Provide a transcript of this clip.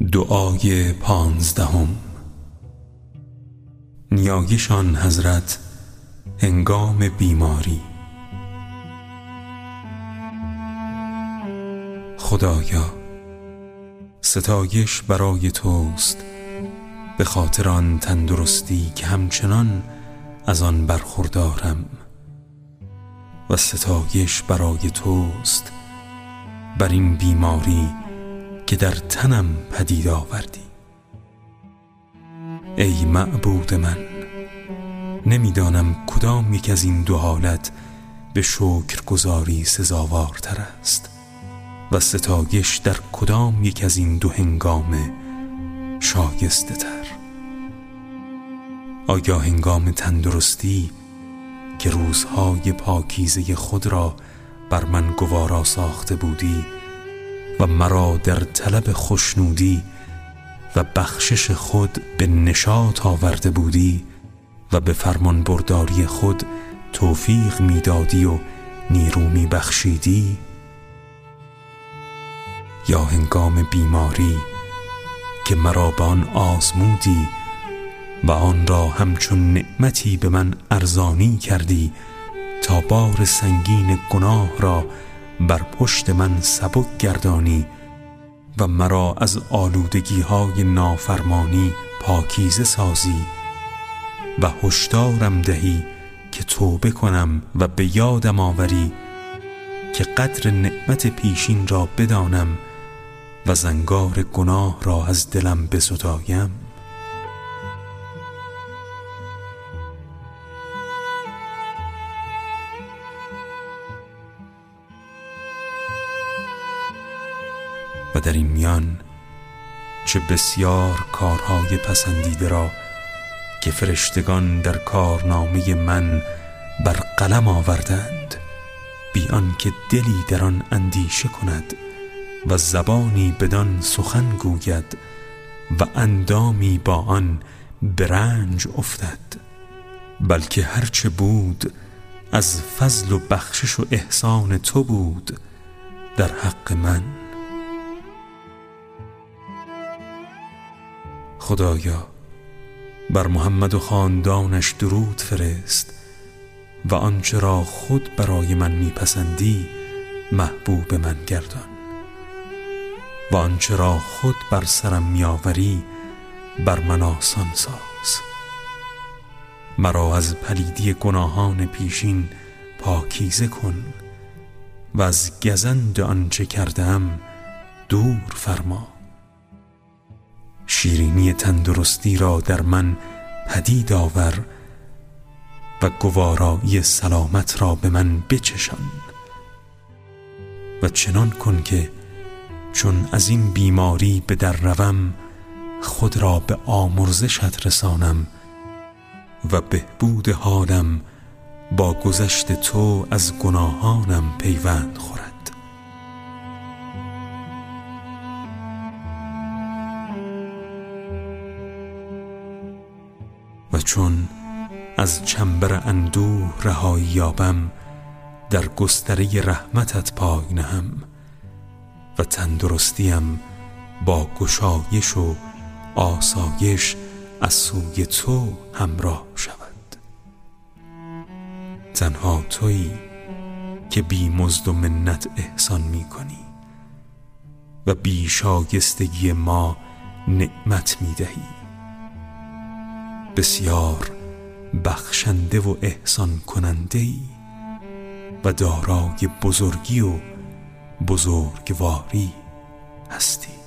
دعای پانزدهم. نیایشان حضرت هنگام بیماری. خدایا ستایش برای توست. به خاطر آن تندرستی که همچنان از آن برخوردارم. و ستایش برای توست. بر این بیماری که در تنم پدید آوردی. ای معبود من نمی‌دانم کدام یک از این دو حالت به شکر گذاری سزاوارتر است و ستایش در کدام یک از این دو هنگام شایسته تر. آیا هنگام تندرستی که روزهای پاکیزه خود را بر من گوارا ساخته بودی و مرا در طلب خوشنودی و بخشش خود به نشاط آورده بودی و به فرمان برداری خود توفیق می‌دادی و نیرو می بخشیدی یا هنگام بیماری که مرا به آن آزمودی و آن را همچون نعمتی به من ارزانی کردی تا بار سنگین گناه را بر پشت من سبک گردانی و مرا از آلودگی های نافرمانی پاکیزه سازی و هشدارم دهی که توبه کنم و به یادم آوری که قدر نعمت پیشین را بدانم و زنگار گناه را از دلم بزدایم در این میان چه بسیار کارهای پسندیده را که فرشتگان در کارنامه من بر قلم آوردند بی آنکه دلی در آن اندیشه کند و زبانی بدان سخن گوید و اندامی با آن برنج افتد بلکه هرچه بود از فضل و بخشش و احسان تو بود در حق من. خدایا بر محمد و خاندانش درود فرست و آنچه را خود برای من میپسندی محبوب من گردان. و آنچه را خود بر سرم میآوری بر من آسان ساز. مرا از پلیدی گناهان پیشین پاکیزه کن و از گزند آنچه کردم دور فرما. شیرینی تندرستی را در من پدید آور و گوارایی سلامت را به من بچشان. و چنان کن که چون از این بیماری به در روم خود را به آمرزشت رسانم و بهبود حالم با گذشت تو از گناهانم پیوند خورد. چون از چنبر اندوه رهایی یابم در گستره رحمتت پای نهم و تندرستیم با گشایش و آسایش از سوی تو همراه شود. تنها تویی که بی مزد و منت احسان می کنی و بی شایستگی ما نعمت می دهی. بسیار بخشنده و احسان کننده ای و دارای بزرگی و بزرگواری هستی.